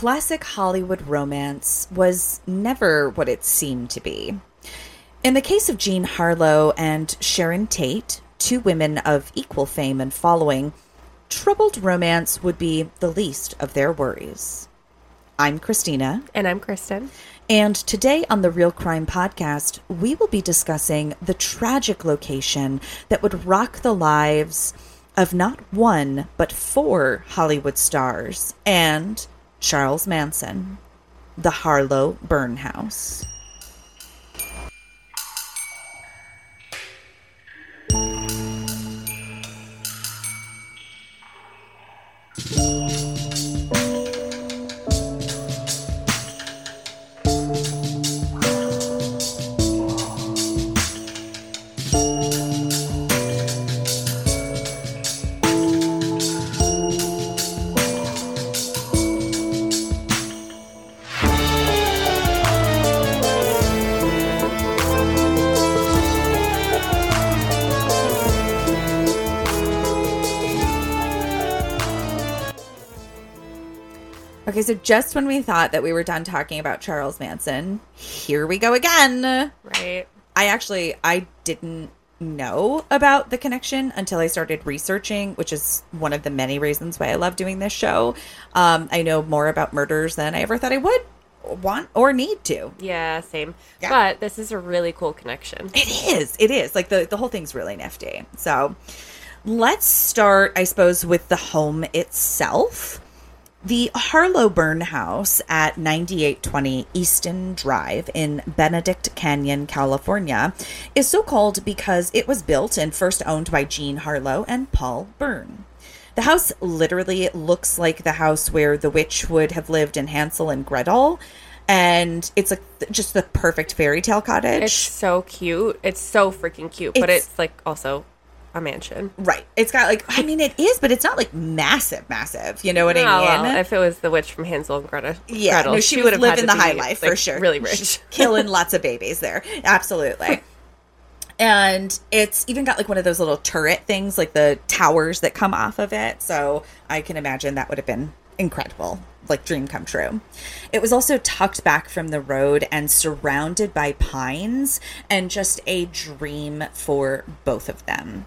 classic Hollywood romance was never what it seemed to be. In the case of Jean Harlow and Sharon Tate, two women of equal fame and following, troubled romance would be the least of their worries. I'm Christina. And I'm Kristen. And today on the Real Crime Podcast, we will be discussing the tragic location that would rock the lives of not one, but four Hollywood stars and Charles Manson, the Harlow Bern House. Okay, so just when we thought that we were done talking about Charles Manson, here we go again. Right. I actually I didn't know about the connection until I started researching, which is one of the many reasons why I love doing this show. Um, I know more about murders than I ever thought I would want or need to. Yeah, same. Yeah. But this is a really cool connection. It is. It is. Like the the whole thing's really nifty. So, let's start I suppose with the home itself. The Harlow Bern House at 9820 Easton Drive in Benedict Canyon, California, is so called because it was built and first owned by Jean Harlow and Paul Bern. The house literally looks like the house where the witch would have lived in Hansel and Gretel, and it's like just the perfect fairy tale cottage. It's so cute. It's so freaking cute. but It's- it's like also a mansion. right. It's got like I mean it is, but it's not like massive, massive. You know what Oh, I mean? well, if it was the witch from Hansel and Gretel, Yeah, Gretel, no, she, would have lived to the high life for sure. Really She's rich. killing lots of babies there. Absolutely. And it's even got like one of those little turret things, like the towers that come off of it. So I can imagine that would have been incredible, like dream come true. It was also tucked back from the road and surrounded by pines, and just a dream for both of them.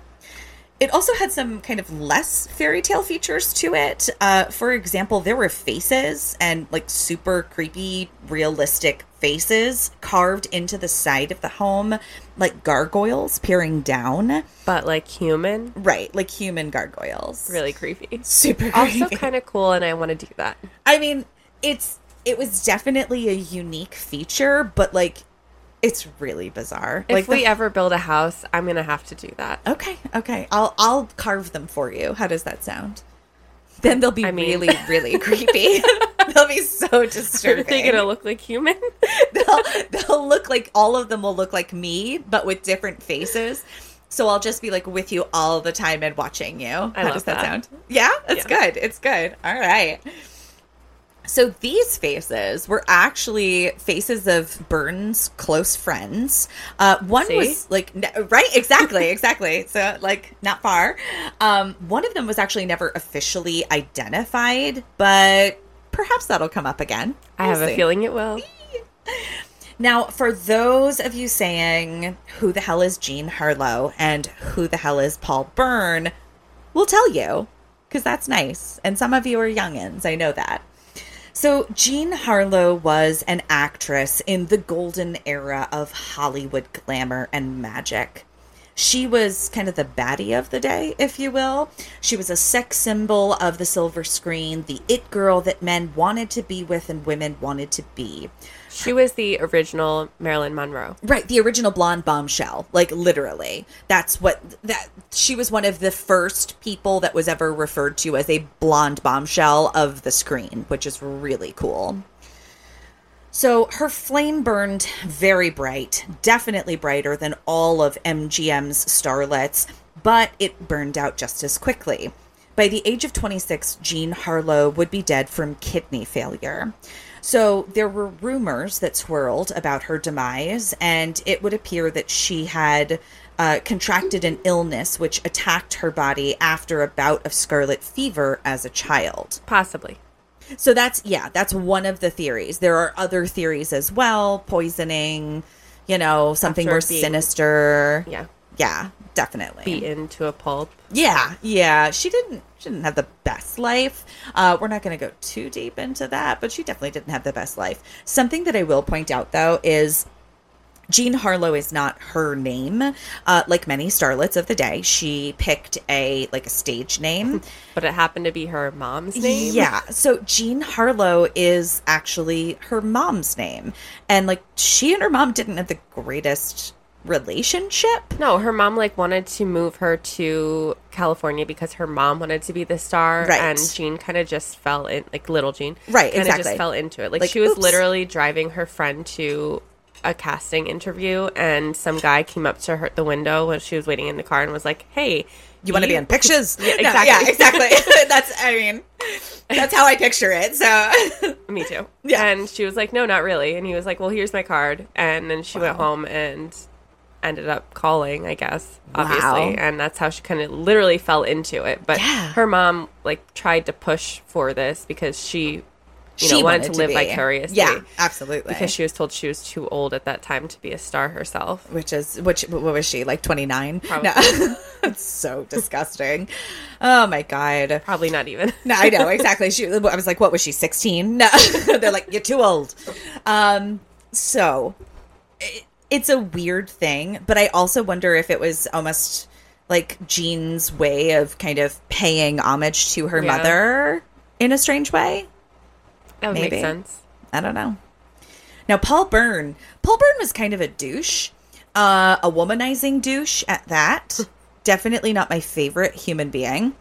It also had some kind of less fairy tale features to it. Uh, for example, there were faces and like super creepy, realistic faces carved into the side of the home, like gargoyles peering down. but like human, Right, like human gargoyles. really creepy. super creepy. Also kind of cool, and I want to do that. I mean, it's it was definitely a unique feature, but like, it's really bizarre. If like we the- ever build a house, I'm gonna have to do that. Okay, okay. I'll I'll carve them for you. How does that sound? Then they'll be I mean- really, really creepy. they'll be so Are disturbing. they gonna look like human? they'll, they'll look like all of them will look like me, but with different faces. So I'll just be like with you all the time and watching you. How love does that, that. sound? Yeah, it's Yeah. good. It's good. All right. So these faces were actually faces of Bern's close friends. Uh, one See? was like ne- right, exactly, exactly. So like not far. Um, one of them was actually never officially identified, but perhaps that'll come up again. I We'll have see. a feeling it will. Now, for those of you saying who the hell is Jean Harlow and who the hell is Paul Bern, we'll tell you because that's nice. And some of you are youngins, I know that. So, Jean Harlow was an actress in the golden era of Hollywood glamour and magic. She was kind of the baddie of the day, if you will. She was a sex symbol of the silver screen, the it girl that men wanted to be with and women wanted to be. She was the original Marilyn Monroe. Right, the original blonde bombshell, like literally. That's what that she was one of the first people that was ever referred to as a blonde bombshell of the screen, which is really cool. So her flame burned very bright, definitely brighter than all of MGM's starlets, but it burned out just as quickly. By the age of 26, Jean Harlow would be dead from kidney failure. So there were rumors that swirled about her demise, and it would appear that she had uh, contracted an illness which attacked her body after a bout of scarlet fever as a child. Possibly. So that's yeah, that's one of the theories. There are other theories as well, poisoning, you know, something After more being- sinister. Yeah. Yeah, definitely. Beaten to a pulp. Yeah, yeah. She didn't she didn't have the best life. Uh, we're not going to go too deep into that, but she definitely didn't have the best life. Something that I will point out though is Jean Harlow is not her name. Uh, like many starlets of the day, she picked a like a stage name. But it happened to be her mom's name. Yeah. So Jean Harlow is actually her mom's name. And like she and her mom didn't have the greatest relationship. No, her mom like wanted to move her to California because her mom wanted to be the star, Right. and Jean kind of just fell in, like little Jean, Right, Kind of exactly. just fell into it. Like, Like, she was oops. literally driving her friend to a casting interview, and some guy came up to her at the window when she was waiting in the car and was like, "Hey, You want to be in pictures? Yeah, No, yeah, exactly. that's I mean, that's how I picture it. So Me too. Yeah. And she was like, no, not really. And he was like, well, here's my card. And then she went home and ended up calling, I guess, obviously. Wow. And that's how she kind of literally fell into it. But Yeah. her mom, like, tried to push for this because she, you know, she wanted, to live be. vicariously. Yeah, absolutely. Because she was told she was too old at that time to be a star herself. which is which what was she like 29 Probably. no it's so disgusting oh my god Probably not even. no i know exactly she i was like what was she 16 no they're like you're too old um so it, it's a weird thing but i also wonder if it was almost like jean's way of kind of paying homage to her Yeah. mother in a strange way That would Maybe. make sense. I don't know. Now, Paul Bern. Paul Bern was kind of a douche, uh, a womanizing douche at that. Definitely not my favorite human being.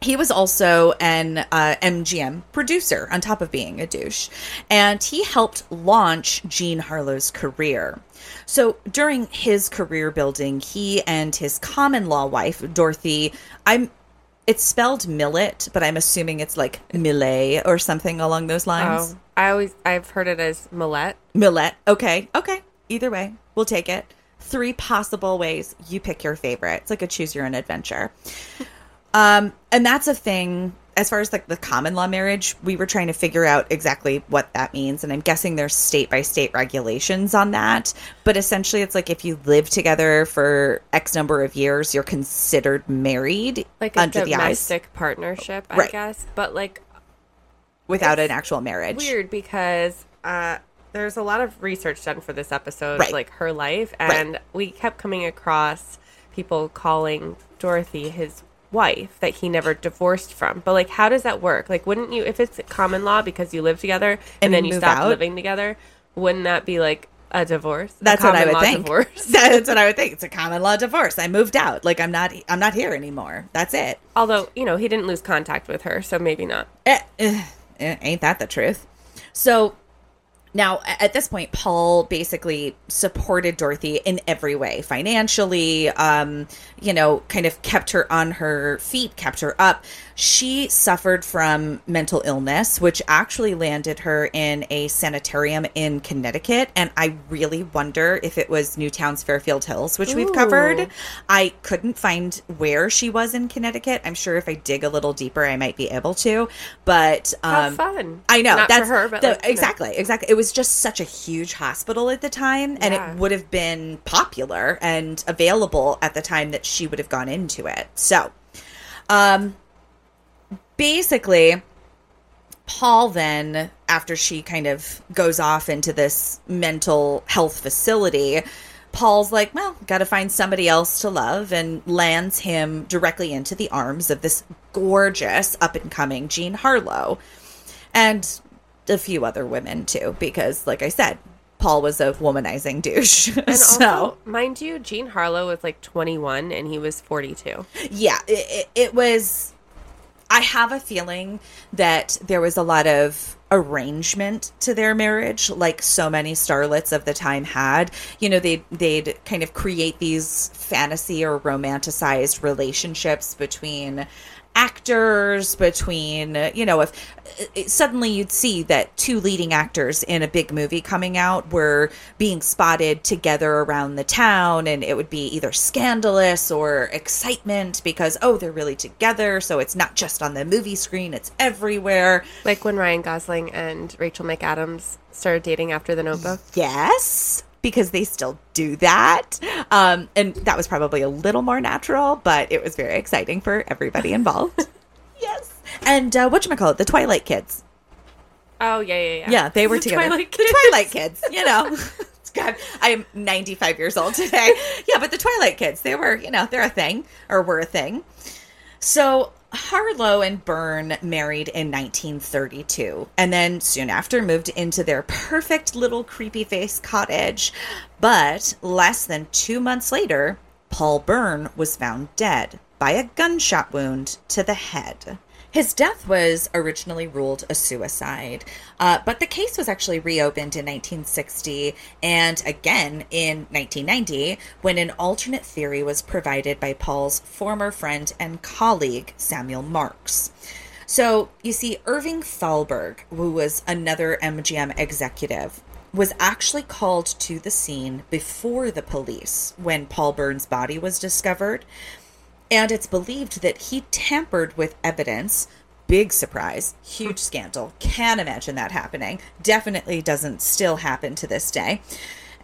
He was also an uh, MGM producer on top of being a douche, and he helped launch Jean Harlow's career. So during his career building, he and his common law wife, Dorothy, I'm it's spelled millet, but I'm assuming it's like millet or something along those lines. Oh, I always, I've heard it as Millet. Millet. Okay. Okay. Either way, we'll take it. Three possible ways. You pick your favorite. It's like a choose your own adventure. Um, and that's a thing as far as like the common law marriage, we were trying to figure out exactly what that means. And I'm guessing there's state by state regulations on that. But essentially it's like if you live together for X number of years, you're considered married Like a under the eyes domestic partnership, I Right. guess. But like, without an actual marriage. weird because uh, there's a lot of research done for this episode, Right. like her life, and we kept coming across people calling Dorothy his wife that he never divorced from. But like, how does that work? Like, wouldn't you, if it's common law because you live together and, And then you stop out? living together, wouldn't that be like a divorce? A That's what I would think. Divorce. That's what I would think. It's a common law divorce. I moved out. Like I'm not. I'm not here anymore. That's it. Although you know he didn't lose contact with her, so maybe not. Eh, eh, eh, ain't that the truth? So now at this point, Paul basically supported Dorothy in every way, financially. Um, you know, kind of kept her on her feet, kept her up. She suffered from mental illness, which actually landed her in a sanitarium in Connecticut. And I really wonder if it was Newtown's Fairfield Hills, which we've covered. I couldn't find where she was in Connecticut. I'm sure if I dig a little deeper, I might be able to. But How um, fun! I know Not that's for her, but the- like, exactly, exactly. It was just such a huge hospital at the time, and Yeah. it would have been popular and available at the time that she would have gone into it. So, um, basically, Paul then, after she kind of goes off into this mental health facility, Paul's like, well, got to find somebody else to love, and lands him directly into the arms of this gorgeous up and coming Jean Harlow. And a few other women too, because, like I said, Paul was a womanizing douche. And so, also, mind you, Jean Harlow was like 21 and he was 42. yeah, it, it, it was. I have a feeling that there was a lot of arrangement to their marriage, like so many starlets of the time had. You know, they'd they'd kind of create these fantasy or romanticized relationships between actors, between, uh, you know, if uh, suddenly you'd see that two leading actors in a big movie coming out were being spotted together around the town, and it would be either scandalous or excitement because, oh, they're really together. So it's not just on the movie screen, it's everywhere. Like when Ryan Gosling and Rachel McAdams started dating after The Notebook. Yes, because they still do that. Um, and that was probably a little more natural, but it was very exciting for everybody involved. yes. And uh, whatchamacallit, the Twilight Kids. Oh yeah, yeah, yeah. Yeah, they were The together. Twilight The Kids. Twilight Kids, you know. God, I am 95 years old today. Yeah, but the Twilight Kids, they were, you know, they're a thing or were a thing. So Harlow and Bern married in 1932 and then soon after moved into their perfect little creepy face cottage. But less than two months later, Paul Bern was found dead by a gunshot wound to the head. His death was originally ruled a suicide, uh, but the case was actually reopened in 1960 and again in 1990 when an alternate theory was provided by Paul's former friend and colleague, Samuel Marx. So, you see, Irving Thalberg, who was another MGM executive, was actually called to the scene before the police when Paul Bern's body was discovered. And it's believed that he tampered with evidence. Big surprise, huge scandal. Can't imagine that happening. Definitely doesn't still happen to this day.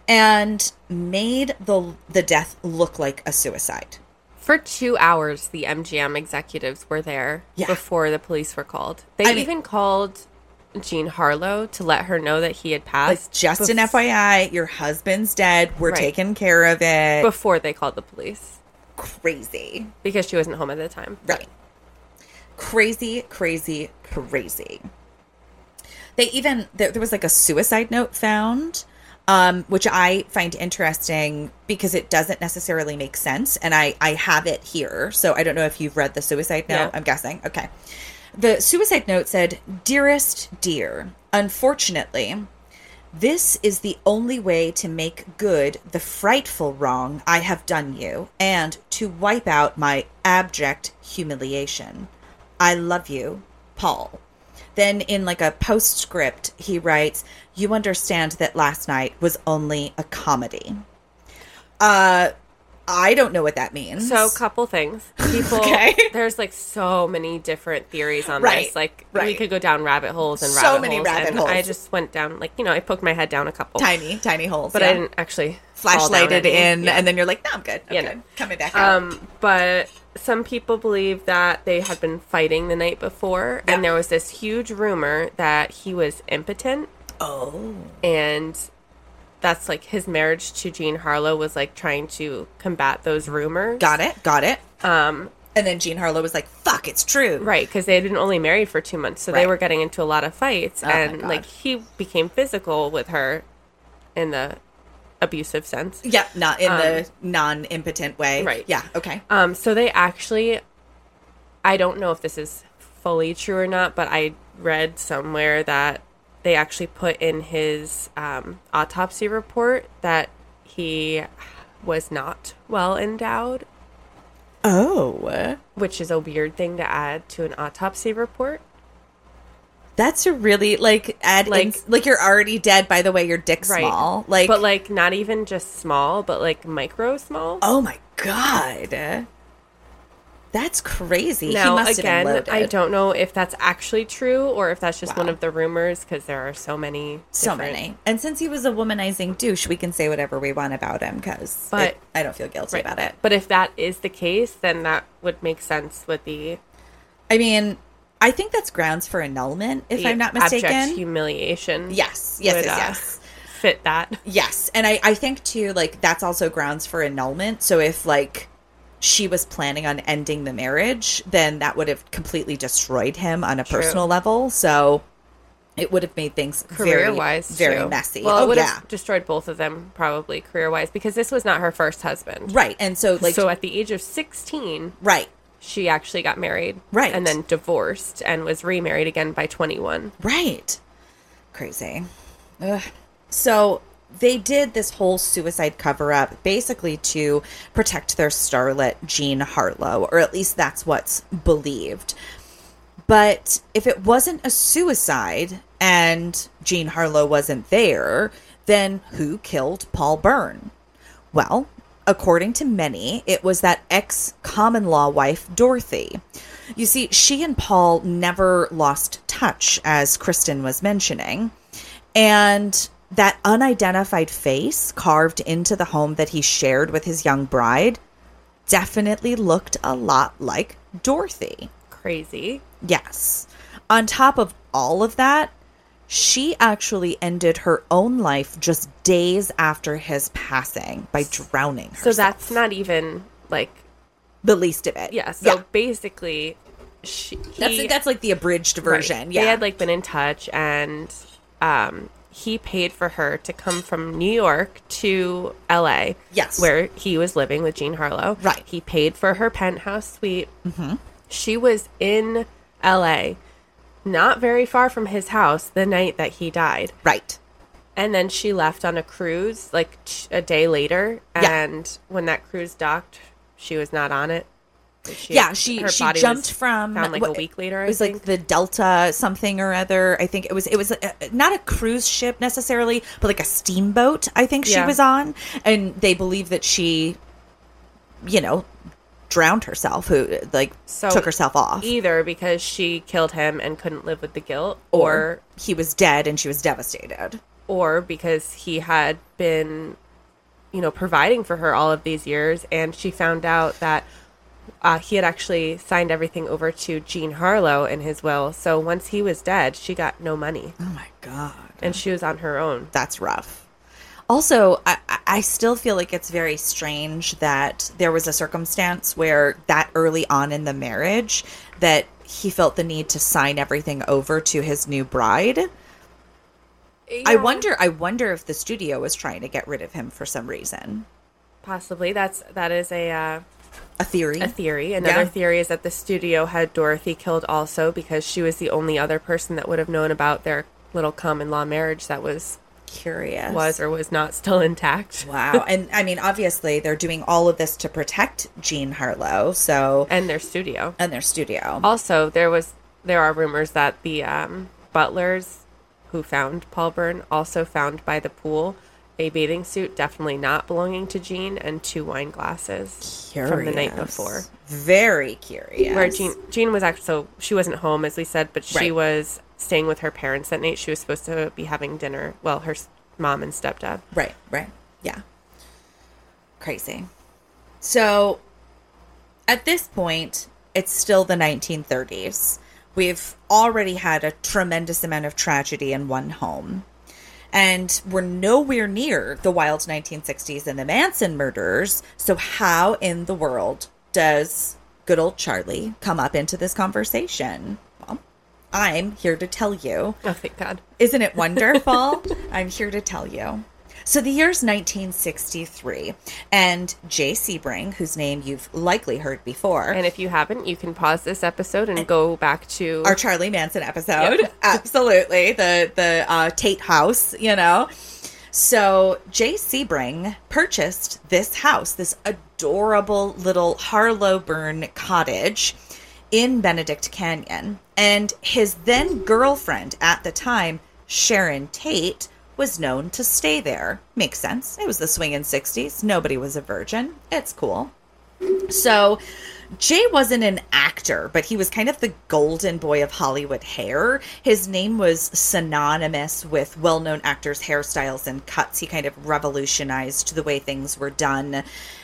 And made the the death look like a suicide. For two hours, the MGM executives were there Yeah. before the police were called. They I mean- even called Jean Harlow to let her know that he had Like passed. just an bef- FYI, your husband's dead. We're Right. taking care of it. before they called the police Crazy. because she wasn't home at the time. Right. Crazy, crazy, crazy. They even there, there was like a suicide note found, um, which I find interesting because it doesn't necessarily make sense, and I I have it here, so I don't know if you've read the suicide note. Yeah. I'm guessing. Okay. The suicide note said, "Dearest dear, unfortunately." This is the only way to make good the frightful wrong I have done you and to wipe out my abject humiliation. I love you, Paul. Then, in like a postscript, he writes, You understand that last night was only a comedy. Uh, I don't know what that means. So, a couple things. People, Okay. there's like so many different theories on Right, this. Like, we could go down rabbit holes and So rabbit many holes. rabbit and holes. I just went down, like, you know, I poked my head down a couple. tiny, tiny holes. But yeah. I didn't actually flashlighted in, Yeah. and then you're like, No, I'm good. I'm Yeah, good. no. Coming back out. Um, but some people believe that they had been fighting the night before, Yeah. and there was this huge rumor that he was impotent, oh. and that's like his marriage to Jean Harlow was like trying to combat those rumors. Got it. Got it. Um, And then Jean Harlow was like, fuck, it's true. right, because they had been only married for two months, so Right. they were getting into a lot of fights, Oh and like he became physical with her in the abusive sense. Yep, not in the non impotent way. Um, Right. Yeah, okay. Um, so they actually, I don't know if this is fully true or not, but I read somewhere that they actually put in his um, autopsy report that he was not well endowed, Oh. which is a weird thing to add to an autopsy report. That's a really like add like Like- like you're already dead by the way your dick's Right. small. Like but like not even just small, but like micro small. Oh my god. That's crazy. he Now must again, I don't know if that's actually true or if that's just one of the rumors because there are so many. so different- many. And since he was a womanizing douche, we can say whatever we want about him because I don't feel guilty Right. about it. But if that is the case, then that would make sense with the, I mean, I think that's grounds for annulment, if I'm not mistaken. humiliation. yes, yes, would, yes, uh, yes. Fit that. Yes, and I, I think too, like that's also grounds for annulment. So if like she was planning on ending the marriage, then that would have completely destroyed him on a True. personal level. So it would have made things Career very, wise, very messy. Well, oh it would yeah, have destroyed both of them probably career wise because this was not her first husband. right. And so like so at the age of sixteen, right, she actually got married, Right. and then divorced and was remarried again by twenty one. right, crazy. Ugh. So they did this whole suicide cover up basically to protect their starlet, Jean Harlow, or at least that's what's believed. But if it wasn't a suicide and Jean Harlow wasn't there, then who killed Paul Bern? Well, according to many, it was that ex common law wife, Dorothy. You see, she and Paul never lost touch, as Kristen was mentioning. And that unidentified face carved into the home that he shared with his young bride definitely looked a lot like Dorothy. Crazy. Yes. On top of all of that, she actually ended her own life just days after his passing by drowning herself. So that's not even like the least of it. yeah. So yeah. basically, she, That's he- that's like the abridged right. version. Yeah. They had like been in touch, and um, he paid for her to come from New York to L.A. Yes. where he was living with Jean Harlow. Right. He paid for her penthouse suite. Mm-hmm. She was in L.A. Not very far from his house the night that he died. right. And then she left on a cruise like a day later. Yeah. And when that cruise docked, she was not on it. She, yeah, she she jumped was from found like a week later. I It was think. like the Delta something or other. I think it was it was uh not a cruise ship necessarily, but like a steamboat. I think she Yeah. was on, and they believe that she, you know, drowned herself. Who like So took herself off, either because she killed him and couldn't live with the guilt, or or he was dead and she was devastated. or because he had been, you know, providing for her all of these years, and she found out that. Uh, he had actually signed everything over to Jean Harlow in his will. So once he was dead, she got no money, Oh my god. and she was on her own. that's rough. Also, I, I- I still feel like it's very strange that there was a circumstance where that early on in the marriage that he felt the need to sign everything over to his new bride. I wonder I wonder if the studio was trying to get rid of him for some reason. Possibly that's that is a uh, A theory. a theory. Another Yeah. theory is that the studio had Dorothy killed also because she was the only other person that would have known about their little common law marriage that was Curious. was or was not still intact. wow. and I mean obviously they're doing all of this to protect Jean Harlow, so And their studio. and their studio. Also, there was there are rumors that the um, butlers who found Paul Bern also found by the pool a bathing suit, definitely not belonging to Jean, and two wine glasses from the night before. Very curious. Where Jean Jean was actually so she wasn't home as we said, but she Right. was staying with her parents that night. She was supposed to be having dinner. Well, her mom and stepdad. Right, right. Yeah. Crazy. So at this point, it's still the 1930s. We've already had a tremendous amount of tragedy in one home. And we're nowhere near the wild 1960s and the Manson murders. So, how in the world does good old Charlie come up into this conversation? Well, I'm here to tell you. Oh, thank God. Isn't it wonderful? I'm here to tell you. So the year's 1963, and Jay Sebring, whose name you've likely heard before, And if you haven't, you can pause this episode and go back to our Charlie Manson episode, Yep. absolutely the the uh, Tate House, you know. So Jay Sebring purchased this house, this adorable little Harlow Bern cottage in Benedict Canyon, and his then girlfriend at the time, Sharon Tate, was known to stay there. Makes sense. It was the swinging 60s. Nobody was a virgin. It's cool. So Jay wasn't an actor, but he was kind of the golden boy of Hollywood hair. His name was synonymous with well known actors' hairstyles and cuts. He kind of revolutionized the way things were done.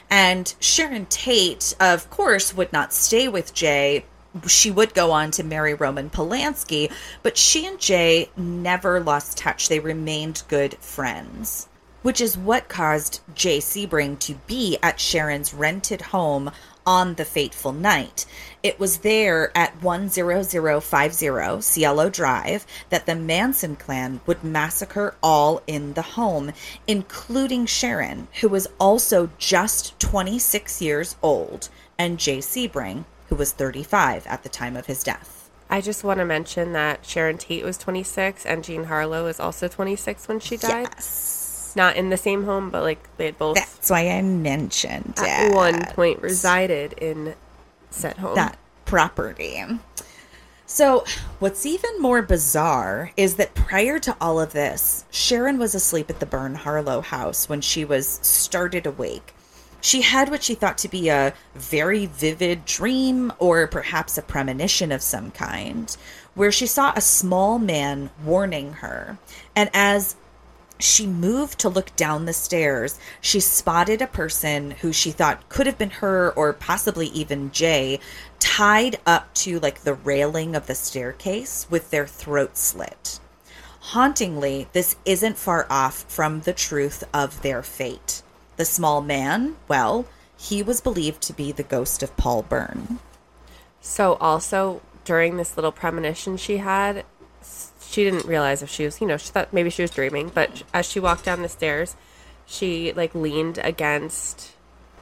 And Sharon Tate, of course, would not stay with Jay. She would go on to marry Roman Polanski, but she and Jay never lost touch. They remained good friends which is what caused Jay Sebring to be at Sharon's rented home on the fateful night. It was there at 10050 Cielo Drive that the Manson clan would massacre all in the home, including Sharon, who was also just 26 years old, and Jay Sebring, who was 35 at the time of his death. I just want to mention that Sharon Tate was 26 and Jean Harlow was also 26 when she died. Yes. Not in the same home, but like they had both That's why I mentioned at it. one point resided in said home. that property. So, what's even more bizarre is that prior to all of this, Sharon was asleep at the Bern Harlow house when she was started awake. She had what she thought to be a very vivid dream or perhaps a premonition of some kind, where she saw a small man warning her. And as she moved to look down the stairs. She spotted a person who she thought could have been her or possibly even Jay tied up to like the railing of the staircase with their throat slit. Hauntingly, this isn't far off from the truth of their fate. The small man, well, he was believed to be the ghost of Paul Bern. So also during this little premonition she had, she didn't realize if she was, you know, she thought maybe she was dreaming, but as she walked down the stairs, she like leaned against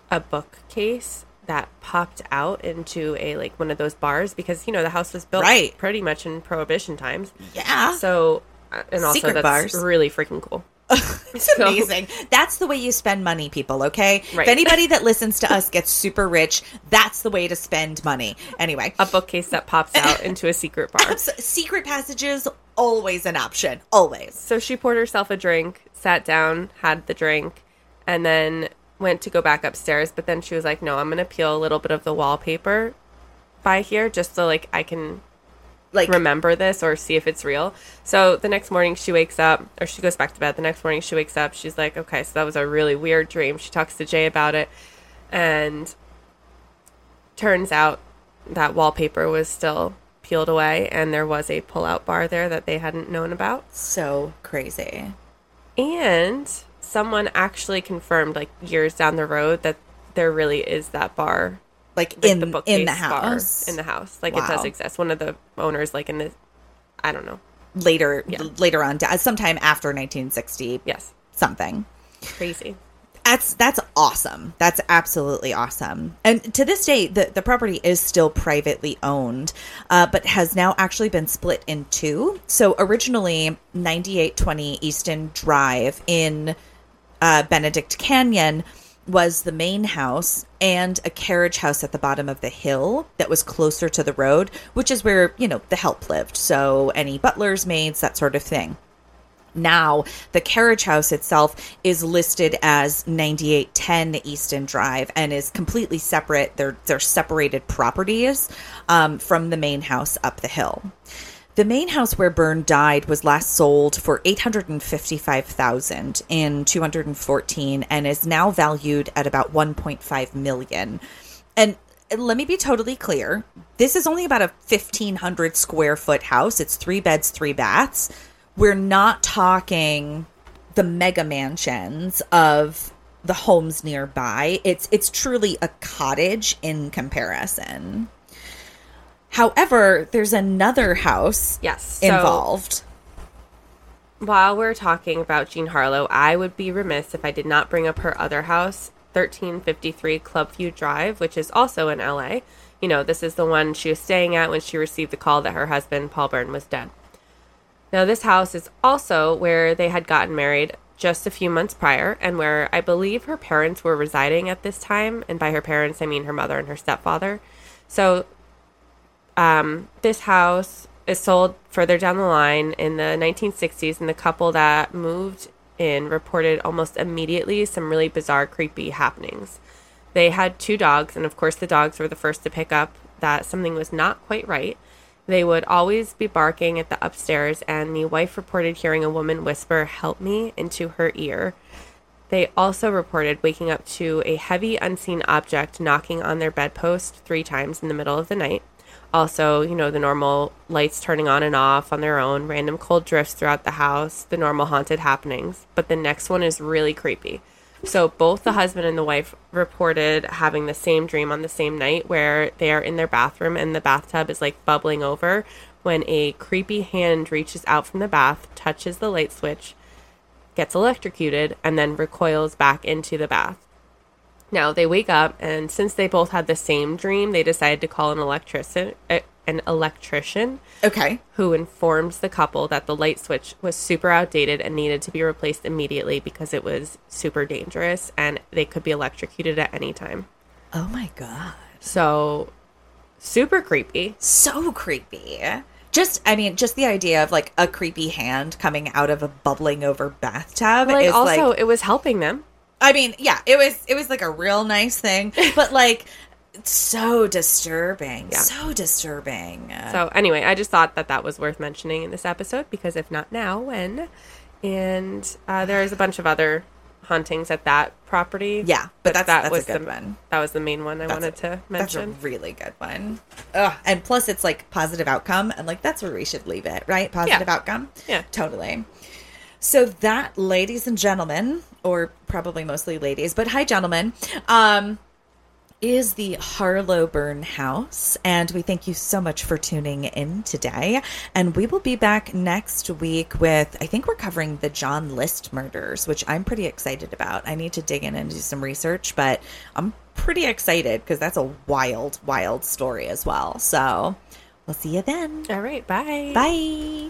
a bookcase that popped out into a like one of those bars because you know the house was built Right. pretty much in prohibition times. Yeah. So uh, and also Secret that's bars. really freaking cool. It's So- amazing. That's the way you spend money, people, okay? Right. If anybody that listens to us gets super rich, that's the way to spend money. Anyway, A bookcase that pops out into a secret bar. secret passages, always an option. Always. So she poured herself a drink, sat down, had the drink, and then went to go back upstairs. But then she was like, "No, I'm gonna peel a little bit of the wallpaper by here, just so like I can Like, remember this or see if it's real." So the next morning she wakes up, or she goes back to bed. The next morning she wakes up. She's like, "Okay, so that was a really weird dream." She talks to Jay about it, and turns out that wallpaper was still peeled away, and there was a pull-out bar there that they hadn't known about. so crazy. And someone actually confirmed, like years down the road, that there really is that bar Like, like, in, the in the house. in the house. Like it does exist. One of the owners, like in the, I don't know. later, Yeah. later on, sometime after 1960 Yes, something. crazy. That's that's awesome. That's absolutely awesome. And to this day, the, the property is still privately owned, uh, but has now actually been split in two. So originally, 9820 Easton Drive in uh, Benedict Canyon was the main house and a carriage house at the bottom of the hill that was closer to the road, which is where, you know, the help lived. So any butlers, maids, that sort of thing. Now, the carriage house itself is listed as 9810 Easton Drive and is completely separate. They're, they're separated properties um, from the main house up the hill. The main house where Bern died was last sold for 855,000 in 214 and is now valued at about 1.5 million. And let me be totally clear. This is only about a 1500 square foot house. It's 3 beds, 3 baths. We're not talking the mega mansions of the homes nearby. It's it's truly a cottage in comparison. However, there's another house Yes. So involved. while we're talking about Jean Harlow, I would be remiss if I did not bring up her other house, 1353 Clubview Drive, which is also in LA. You know, this is the one she was staying at when she received the call that her husband, Paul Bern, was dead. Now, this house is also where they had gotten married just a few months prior, and where I believe her parents were residing at this time. And by her parents, I mean her mother and her stepfather. So, um, this house is sold further down the line in the 1960s, and the couple that moved in reported almost immediately some really bizarre, creepy happenings. They had two dogs, and of course, the dogs were the first to pick up that something was not quite right. They would always be barking at the upstairs, and the wife reported hearing a woman whisper, Help me, into her ear. They also reported waking up to a heavy, unseen object knocking on their bedpost three times in the middle of the night. Also, you know, the normal lights turning on and off on their own, random cold drifts throughout the house, the normal haunted happenings. But the next one is really creepy. So, both the husband and the wife reported having the same dream on the same night where they are in their bathroom and the bathtub is like bubbling over when a creepy hand reaches out from the bath, touches the light switch, gets electrocuted, and then recoils back into the bath. Now they wake up, and since they both had the same dream, they decided to call an electrician, an eh, an electrician Okay. who informed the couple that the light switch was super outdated and needed to be replaced immediately because it was super dangerous and they could be electrocuted at any time. Oh my god. So super creepy. So creepy. Just, I mean, just the idea of like a creepy hand coming out of a bubbling over bathtub Like is also like. it was helping them. I mean, yeah, it was. It was like a real nice thing, but like so disturbing. Yeah. So disturbing. So anyway, I just thought that that was worth mentioning in this episode because if not now, when? And uh, there's a bunch of other hauntings at that property. yeah, but that's that that's was a good the one. that was the main one I That's wanted a- to That's a mention. really good one. Ugh. And plus, it's like positive outcome, and like that's where we should leave it, right? Positive Yeah. outcome. Yeah. totally. So that, ladies and gentlemen, or probably mostly ladies, but hi, gentlemen, um, is the Harlow Bern House, and we thank you so much for tuning in today. And we will be back next week with, I think we're covering the John List murders, which I'm pretty excited about. I need to dig in and do some research, but I'm pretty excited because that's a wild, wild story as well. So we'll see you then. All right, bye. Bye.